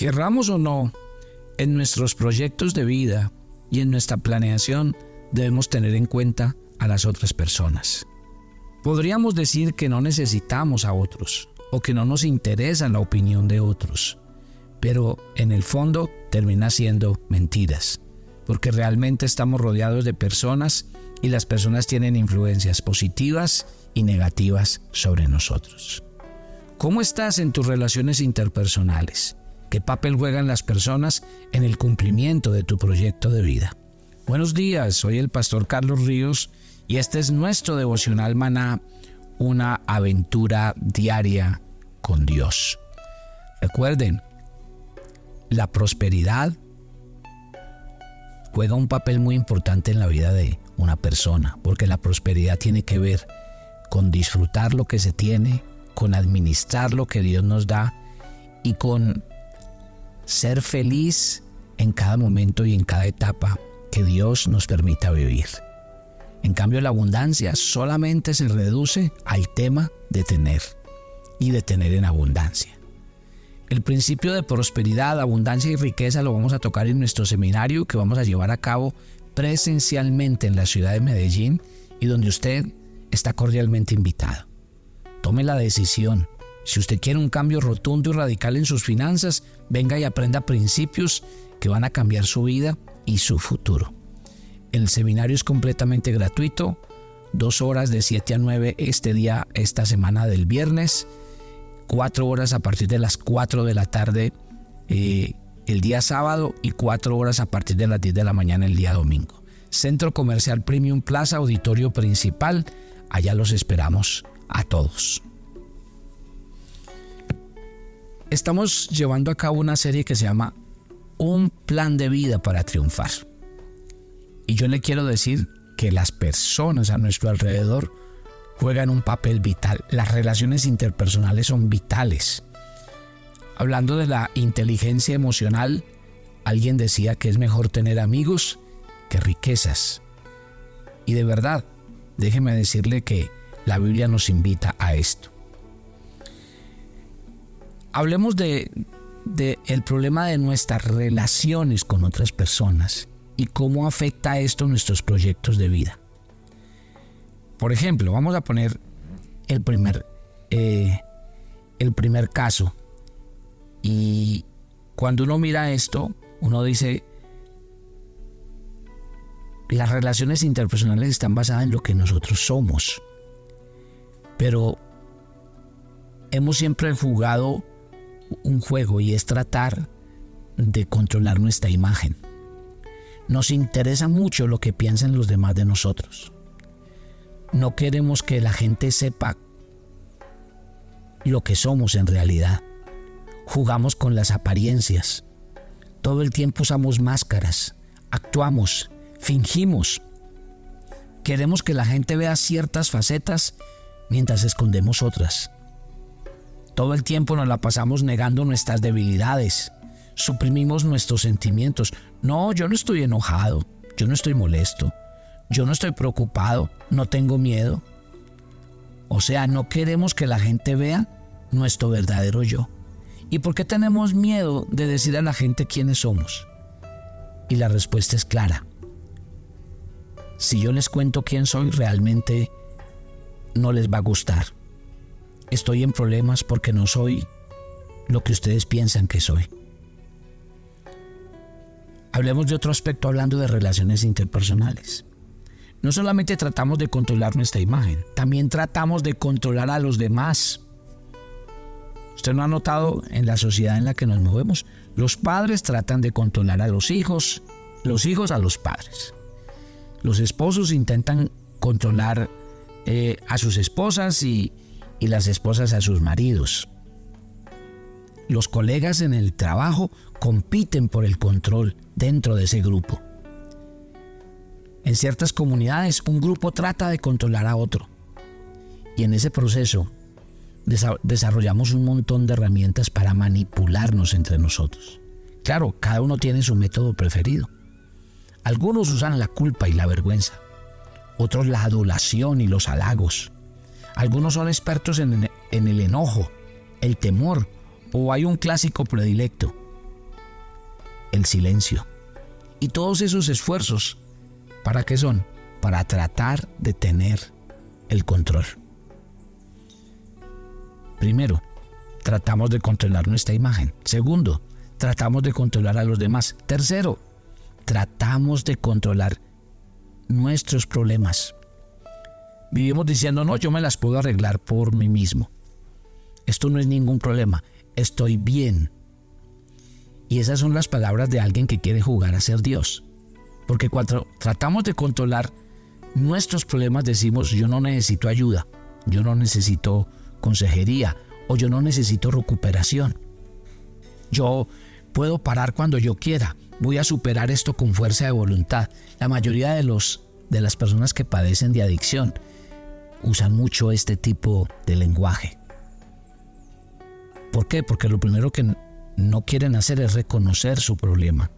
Querramos o no, en nuestros proyectos de vida y en nuestra planeación debemos tener en cuenta a las otras personas. Podríamos decir que no necesitamos a otros o que no nos interesa la opinión de otros, pero en el fondo termina siendo mentiras, porque realmente estamos rodeados de personas y las personas tienen influencias positivas y negativas sobre nosotros. ¿Cómo estás en tus relaciones interpersonales? ¿Qué papel juegan las personas en el cumplimiento de tu proyecto de vida? Buenos días, soy el pastor Carlos Ríos y este es nuestro devocional maná, una aventura diaria con Dios. Recuerden, la prosperidad juega un papel muy importante en la vida de una persona, porque la prosperidad tiene que ver con disfrutar lo que se tiene, con administrar lo que Dios nos da y con ser feliz en cada momento y en cada etapa que Dios nos permita vivir. En cambio, la abundancia solamente se reduce al tema de tener y de tener en abundancia. El principio de prosperidad, abundancia y riqueza lo vamos a tocar en nuestro seminario que vamos a llevar a cabo presencialmente en la ciudad de Medellín y donde usted está cordialmente invitado. Tome la decisión si usted quiere un cambio rotundo y radical en sus finanzas, venga y aprenda principios que van a cambiar su vida y su futuro. El seminario es completamente gratuito, dos horas de 7 a 9 este día, esta semana del viernes, cuatro horas a partir de las 4 de la tarde eh, el día sábado y cuatro horas a partir de las 10 de la mañana el día domingo. Centro Comercial Premium Plaza, auditorio principal, allá los esperamos a todos. Estamos llevando a cabo una serie que se llama Un plan de vida para triunfar. Y yo le quiero decir que las personas a nuestro alrededor juegan un papel vital. Las relaciones interpersonales son vitales. Hablando de la inteligencia emocional, alguien decía que es mejor tener amigos que riquezas. Y de verdad, déjeme decirle que la Biblia nos invita a esto. Hablemos de, el problema de nuestras relaciones con otras personas y cómo afecta esto nuestros proyectos de vida. Por ejemplo, vamos a poner el primer, eh, el primer caso. Y cuando uno mira esto, uno dice, las relaciones interpersonales están basadas en lo que nosotros somos. Pero hemos siempre jugado un juego y es tratar de controlar nuestra imagen. Nos interesa mucho lo que piensan los demás de nosotros. No queremos que la gente sepa lo que somos en realidad. Jugamos con las apariencias. Todo el tiempo usamos máscaras, actuamos, fingimos. Queremos que la gente vea ciertas facetas mientras escondemos otras. Todo el tiempo nos la pasamos negando nuestras debilidades. Suprimimos nuestros sentimientos. No, yo no estoy enojado. Yo no estoy molesto. Yo no estoy preocupado. No tengo miedo. O sea, no queremos que la gente vea nuestro verdadero yo. ¿Y por qué tenemos miedo de decir a la gente quiénes somos? Y la respuesta es clara. Si yo les cuento quién soy, realmente no les va a gustar estoy en problemas porque no soy lo que ustedes piensan que soy. Hablemos de otro aspecto hablando de relaciones interpersonales. No solamente tratamos de controlar nuestra imagen, también tratamos de controlar a los demás. Usted no ha notado en la sociedad en la que nos movemos, los padres tratan de controlar a los hijos, los hijos a los padres. Los esposos intentan controlar eh, a sus esposas y, y las esposas a sus maridos. Los colegas en el trabajo compiten por el control dentro de ese grupo. En ciertas comunidades un grupo trata de controlar a otro. Y en ese proceso desarrollamos un montón de herramientas para manipularnos entre nosotros. Claro, cada uno tiene su método preferido. Algunos usan la culpa y la vergüenza, otros la adulación y los halagos, algunos son expertos en, el enojo, el temor o hay un clásico predilecto, el silencio. Y todos esos esfuerzos, ¿para qué son? Para tratar de tener el control. Primero, tratamos de controlar nuestra imagen. Segundo, tratamos de controlar a los demás. Tercero, tratamos de controlar nuestros problemas. Vivimos diciendo, no, yo me las puedo arreglar por mí mismo. Esto no es ningún problema. Estoy bien. Y esas son las palabras de alguien que quiere jugar a ser Dios. Porque cuando tratamos de controlar nuestros problemas decimos, yo no necesito ayuda, yo no necesito consejería o yo no necesito recuperación. Yo puedo parar cuando yo quiera, voy a superar esto con fuerza de voluntad. La mayoría de, los, de las personas que padecen de adicción usan mucho este tipo de lenguaje. ¿Por qué? Porque lo primero que no quieren hacer es reconocer su problema.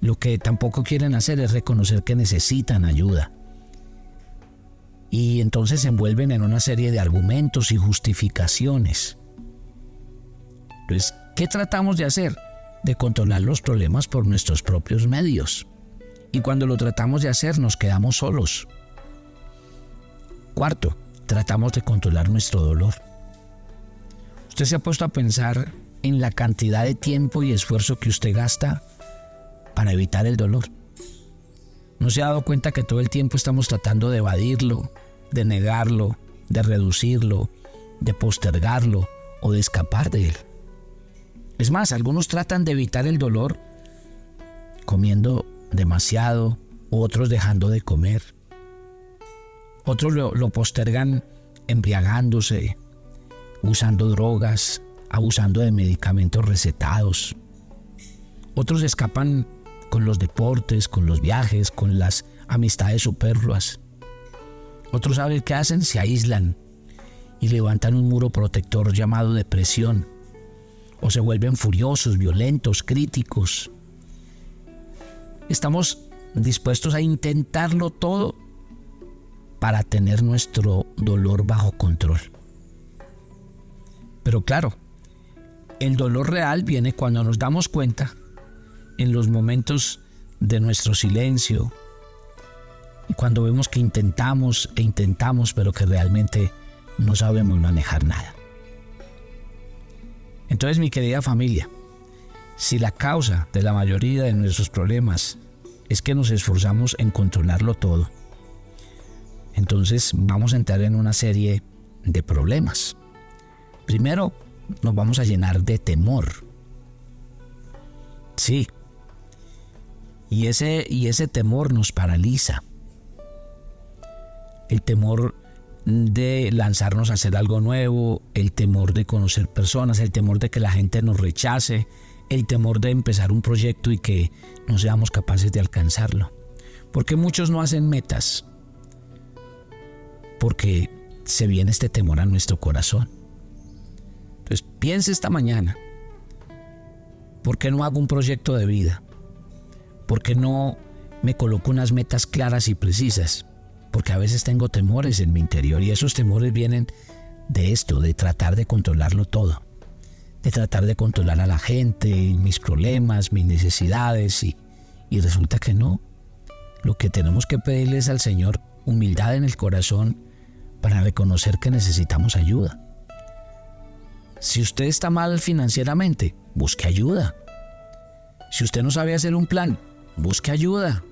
Lo que tampoco quieren hacer es reconocer que necesitan ayuda. Y entonces se envuelven en una serie de argumentos y justificaciones. Entonces, ¿qué tratamos de hacer? De controlar los problemas por nuestros propios medios. Y cuando lo tratamos de hacer nos quedamos solos. Cuarto, tratamos de controlar nuestro dolor. Usted se ha puesto a pensar en la cantidad de tiempo y esfuerzo que usted gasta para evitar el dolor. ¿No se ha dado cuenta que todo el tiempo estamos tratando de evadirlo, de negarlo, de reducirlo, de postergarlo o de escapar de él? Es más, algunos tratan de evitar el dolor comiendo demasiado, otros dejando de comer. Otros lo, postergan embriagándose, usando drogas, abusando de medicamentos recetados. Otros escapan con los deportes, con los viajes, con las amistades superfluas. Otros saben qué hacen, se aíslan y levantan un muro protector llamado depresión. O se vuelven furiosos, violentos, críticos. Estamos dispuestos a intentarlo todo para tener nuestro dolor bajo control. Pero claro, el dolor real viene cuando nos damos cuenta en los momentos de nuestro silencio cuando vemos que intentamos e intentamos pero que realmente no sabemos manejar nada. Entonces mi querida familia, si la causa de la mayoría de nuestros problemas es que nos esforzamos en controlarlo todo, entonces vamos a entrar en una serie de problemas. Primero, nos vamos a llenar de temor. Sí. Y ese, y ese temor nos paraliza. El temor de lanzarnos a hacer algo nuevo, el temor de conocer personas, el temor de que la gente nos rechace, el temor de empezar un proyecto y que no seamos capaces de alcanzarlo. Porque muchos no hacen metas. Porque se viene este temor a nuestro corazón. Entonces piense esta mañana, ¿por qué no hago un proyecto de vida? ¿Por qué no me coloco unas metas claras y precisas? Porque a veces tengo temores en mi interior y esos temores vienen de esto, de tratar de controlarlo todo, de tratar de controlar a la gente, mis problemas, mis necesidades y, y resulta que no. Lo que tenemos que pedirle es al Señor humildad en el corazón para reconocer que necesitamos ayuda si usted está mal financieramente, busque ayuda. Si usted no sabe hacer un plan, busque ayuda.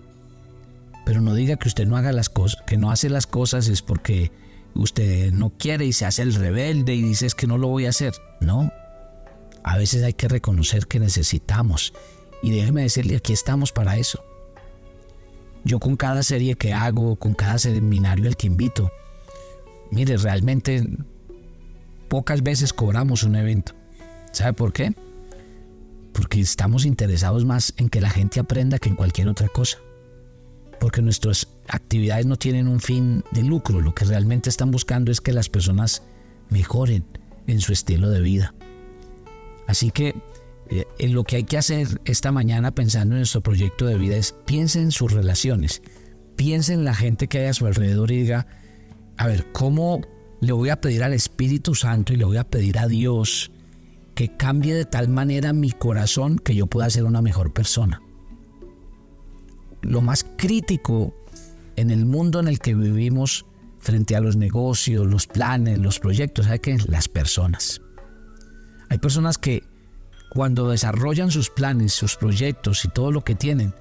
Pero no diga que usted no haga las cosas, que no hace las cosas es porque usted no quiere y se hace el rebelde y dice es que no lo voy a hacer. No. A veces hay que reconocer que necesitamos. Y déjeme decirle, aquí estamos para eso. Yo con cada serie que hago, con cada seminario al que invito, mire, realmente pocas veces cobramos un evento. ¿Sabe por qué? Porque estamos interesados más en que la gente aprenda que en cualquier otra cosa. Porque nuestras actividades no tienen un fin de lucro. Lo que realmente están buscando es que las personas mejoren en su estilo de vida. Así que eh, en lo que hay que hacer esta mañana pensando en nuestro proyecto de vida es piensen en sus relaciones, piensen en la gente que hay a su alrededor y diga, a ver, ¿cómo le voy a pedir al Espíritu Santo y le voy a pedir a Dios que cambie de tal manera mi corazón que yo pueda ser una mejor persona. Lo más crítico en el mundo en el que vivimos frente a los negocios, los planes, los proyectos, ¿sabe qué? Las personas. Hay personas que cuando desarrollan sus planes, sus proyectos y todo lo que tienen,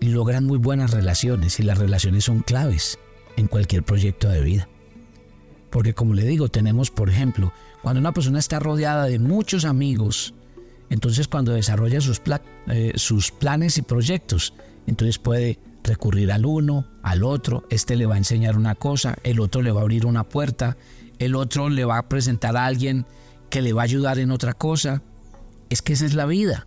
logran muy buenas relaciones y las relaciones son claves en cualquier proyecto de vida. Porque como le digo, tenemos, por ejemplo, cuando una persona está rodeada de muchos amigos, entonces cuando desarrolla sus, eh, sus planes y proyectos, entonces puede recurrir al uno, al otro, este le va a enseñar una cosa, el otro le va a abrir una puerta, el otro le va a presentar a alguien que le va a ayudar en otra cosa. Es que esa es la vida.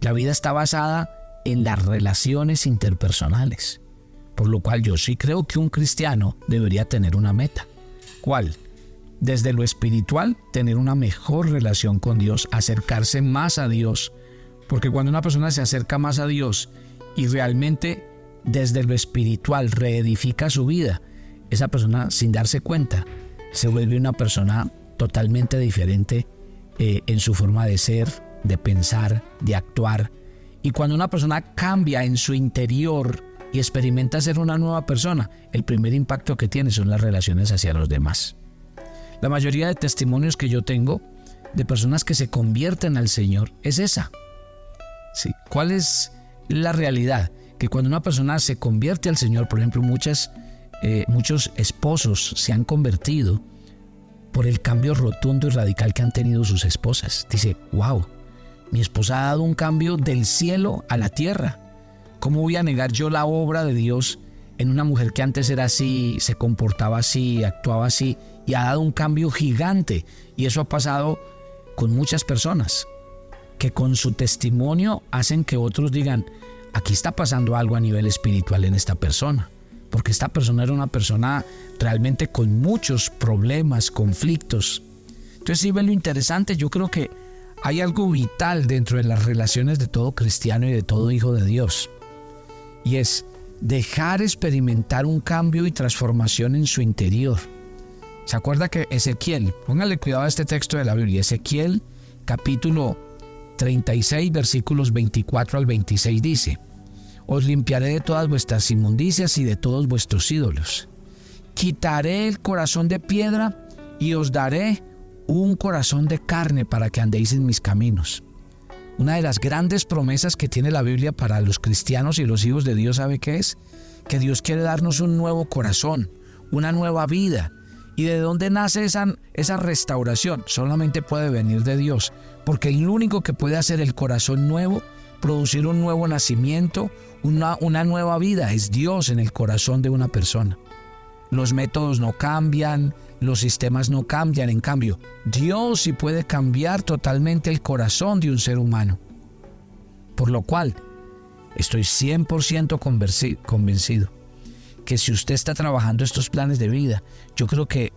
La vida está basada en las relaciones interpersonales. Por lo cual yo sí creo que un cristiano debería tener una meta. ¿Cuál? Desde lo espiritual, tener una mejor relación con Dios, acercarse más a Dios. Porque cuando una persona se acerca más a Dios y realmente desde lo espiritual reedifica su vida, esa persona sin darse cuenta se vuelve una persona totalmente diferente eh, en su forma de ser, de pensar, de actuar. Y cuando una persona cambia en su interior y experimenta ser una nueva persona, el primer impacto que tiene son las relaciones hacia los demás. La mayoría de testimonios que yo tengo de personas que se convierten al Señor es esa. Sí. ¿Cuál es la realidad? Que cuando una persona se convierte al Señor, por ejemplo, muchas, eh, muchos esposos se han convertido por el cambio rotundo y radical que han tenido sus esposas. Dice, wow, mi esposa ha dado un cambio del cielo a la tierra. ¿Cómo voy a negar yo la obra de Dios en una mujer que antes era así, se comportaba así, actuaba así y ha dado un cambio gigante? Y eso ha pasado con muchas personas que con su testimonio hacen que otros digan, aquí está pasando algo a nivel espiritual en esta persona porque esta persona era una persona realmente con muchos problemas, conflictos. Entonces, si ven lo interesante, yo creo que hay algo vital dentro de las relaciones de todo cristiano y de todo hijo de Dios. Y es dejar experimentar un cambio y transformación en su interior. ¿Se acuerda que Ezequiel, póngale cuidado a este texto de la Biblia, Ezequiel capítulo 36 versículos 24 al 26 dice, os limpiaré de todas vuestras inmundicias y de todos vuestros ídolos. Quitaré el corazón de piedra y os daré un corazón de carne para que andéis en mis caminos. Una de las grandes promesas que tiene la Biblia para los cristianos y los hijos de Dios, ¿sabe qué es? Que Dios quiere darnos un nuevo corazón, una nueva vida. ¿Y de dónde nace esa, esa restauración? Solamente puede venir de Dios, porque el único que puede hacer el corazón nuevo producir un nuevo nacimiento, una, una nueva vida. Es Dios en el corazón de una persona. Los métodos no cambian, los sistemas no cambian, en cambio, Dios sí puede cambiar totalmente el corazón de un ser humano. Por lo cual, estoy 100% convencido que si usted está trabajando estos planes de vida, yo creo que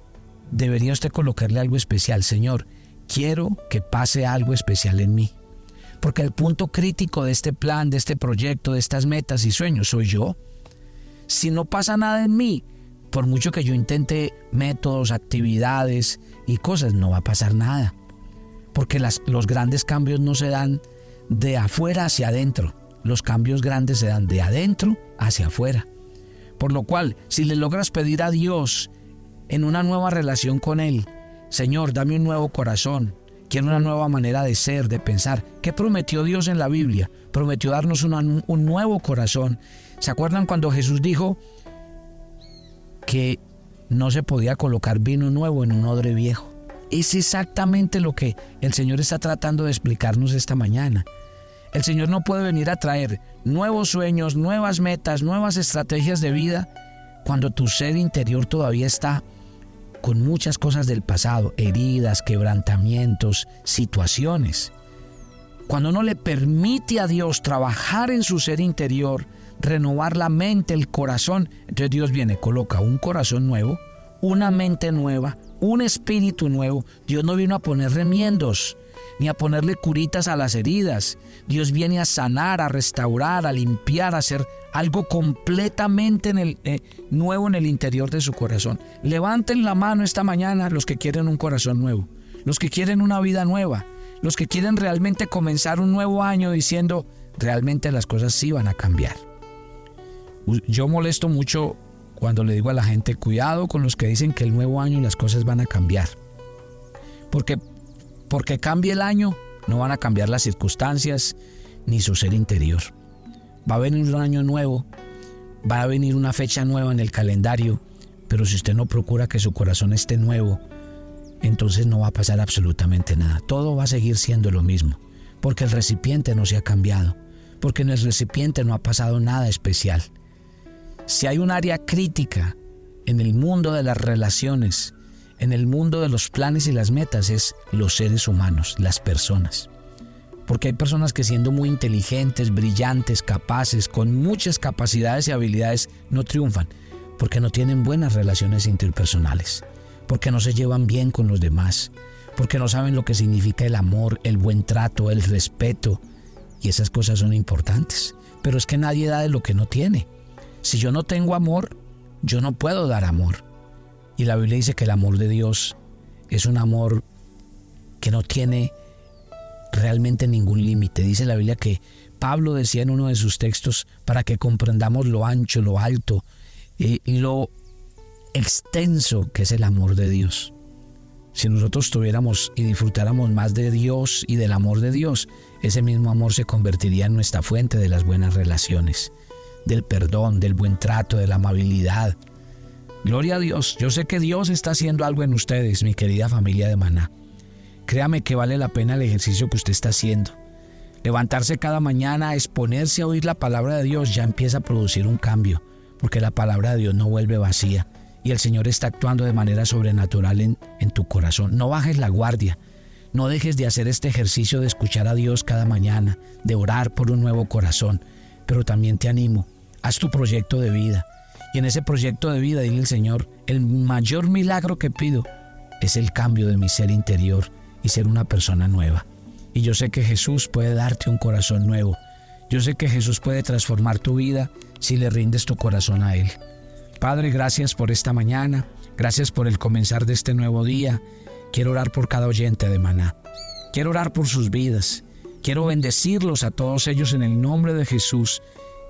debería usted colocarle algo especial. Señor, quiero que pase algo especial en mí. Porque el punto crítico de este plan, de este proyecto, de estas metas y sueños soy yo. Si no pasa nada en mí, por mucho que yo intente métodos, actividades y cosas, no va a pasar nada. Porque los grandes cambios no se dan de afuera hacia adentro. Los cambios grandes se dan de adentro hacia afuera. Por lo cual, si le logras pedir a Dios en una nueva relación con Él, Señor, dame un nuevo corazón, quiere una nueva manera de ser, de pensar. ¿Qué prometió Dios en la Biblia? Prometió darnos un nuevo corazón. ¿Se acuerdan cuando Jesús dijo que no se podía colocar vino nuevo en un odre viejo? Es exactamente lo que el Señor está tratando de explicarnos esta mañana. El Señor no puede venir a traer nuevos sueños, nuevas metas, nuevas estrategias de vida cuando tu ser interior todavía está con muchas cosas del pasado, heridas, quebrantamientos, situaciones. Cuando uno le permite a Dios trabajar en su ser interior, renovar la mente, el corazón, entonces Dios viene, coloca un corazón nuevo, una mente nueva, un espíritu nuevo. Dios no vino a poner remiendos, ni a ponerle curitas a las heridas. Dios viene a sanar, a restaurar, a limpiar, a hacer algo completamente eh, nuevo en el interior de su corazón. Levanten la mano esta mañana los que quieren un corazón nuevo. los que quieren una vida nueva, los que quieren realmente comenzar un nuevo año diciendo, realmente las cosas sí van a cambiar. Yo molesto mucho cuando le digo a la gente, cuidado con los que dicen que el nuevo año las cosas van a cambiar. Porque, porque cambie el año, no van a cambiar las circunstancias ni su ser interior. Va a venir un año nuevo, va a venir una fecha nueva en el calendario, pero si usted no procura que su corazón esté nuevo, entonces no va a pasar absolutamente nada. Todo va a seguir siendo lo mismo, porque el recipiente no se ha cambiado, porque en el recipiente no ha pasado nada especial. Si hay un área crítica en el mundo de las relaciones, en el mundo de los planes y las metas, es los seres humanos, las personas. Porque hay personas que siendo muy inteligentes, brillantes, capaces, con muchas capacidades y habilidades, no triunfan, porque no tienen buenas relaciones interpersonales, porque no se llevan bien con los demás, porque no saben lo que significa el amor, el buen trato, el respeto, y esas cosas son importantes. Pero es que nadie da de lo que no tiene. Si yo no tengo amor, yo no puedo dar amor. Y la Biblia dice que el amor de Dios es un amor que no tiene realmente ningún límite. Dice la Biblia que Pablo decía en uno de sus textos para que comprendamos lo ancho, lo alto y lo extenso que es el amor de Dios. Si nosotros tuviéramos y disfrutáramos más de Dios y del amor de Dios, ese mismo amor se convertiría en nuestra fuente de las buenas relaciones del perdón, del buen trato, de la amabilidad. Gloria a Dios, yo sé que Dios está haciendo algo en ustedes, mi querida familia de Maná. Créame que vale la pena el ejercicio que usted está haciendo. Levantarse cada mañana, exponerse a oír la palabra de Dios ya empieza a producir un cambio, porque la palabra de Dios no vuelve vacía y el Señor está actuando de manera sobrenatural en, en tu corazón. No bajes la guardia, no dejes de hacer este ejercicio de escuchar a Dios cada mañana, de orar por un nuevo corazón, pero también te animo haz tu proyecto de vida. Y en ese proyecto de vida, dile al Señor, el mayor milagro que pido es el cambio de mi ser interior y ser una persona nueva. Y yo sé que Jesús puede darte un corazón nuevo. Yo sé que Jesús puede transformar tu vida si le rindes tu corazón a Él. Padre, gracias por esta mañana. Gracias por el comenzar de este nuevo día. Quiero orar por cada oyente de Maná. Quiero orar por sus vidas. Quiero bendecirlos a todos ellos en el nombre de Jesús.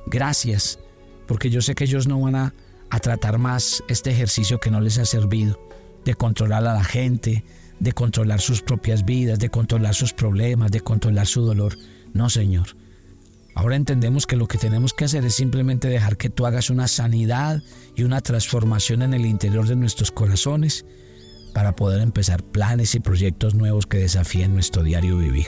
Gracias porque yo sé que ellos no van a, tratar más este ejercicio que no les ha servido, de controlar a la gente, de controlar sus propias vidas, de controlar sus problemas, de controlar su dolor. No, Señor. Ahora entendemos que lo que tenemos que hacer es simplemente dejar que tú hagas una sanidad y una transformación en el interior de nuestros corazones para poder empezar planes y proyectos nuevos que desafíen nuestro diario vivir.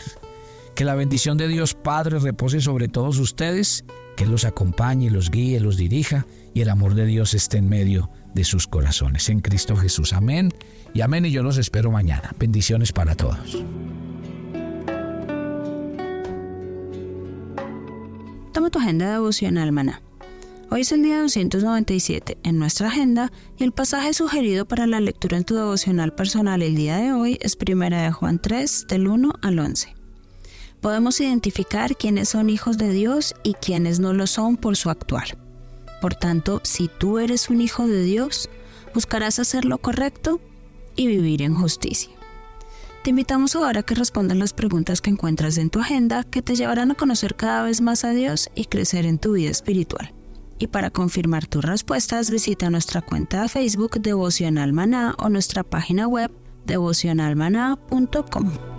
Que la bendición de Dios Padre repose sobre todos ustedes que los acompañe, los guíe, los dirija y el amor de Dios esté en medio de sus corazones. En Cristo Jesús. Amén y amén y yo los espero mañana. Bendiciones para todos. Toma tu agenda devocional, maná. Hoy es el día 297 en nuestra agenda y el pasaje sugerido para la lectura en tu devocional personal el día de hoy es 1 de Juan 3 del 1 al 11 podemos identificar quiénes son hijos de Dios y quiénes no lo son por su actuar. Por tanto, si tú eres un hijo de Dios, buscarás hacer lo correcto y vivir en justicia. Te invitamos ahora a que respondas las preguntas que encuentras en tu agenda que te llevarán a conocer cada vez más a Dios y crecer en tu vida espiritual. Y para confirmar tus respuestas, visita nuestra cuenta de Facebook Devocional Maná o nuestra página web devocionalmaná.com.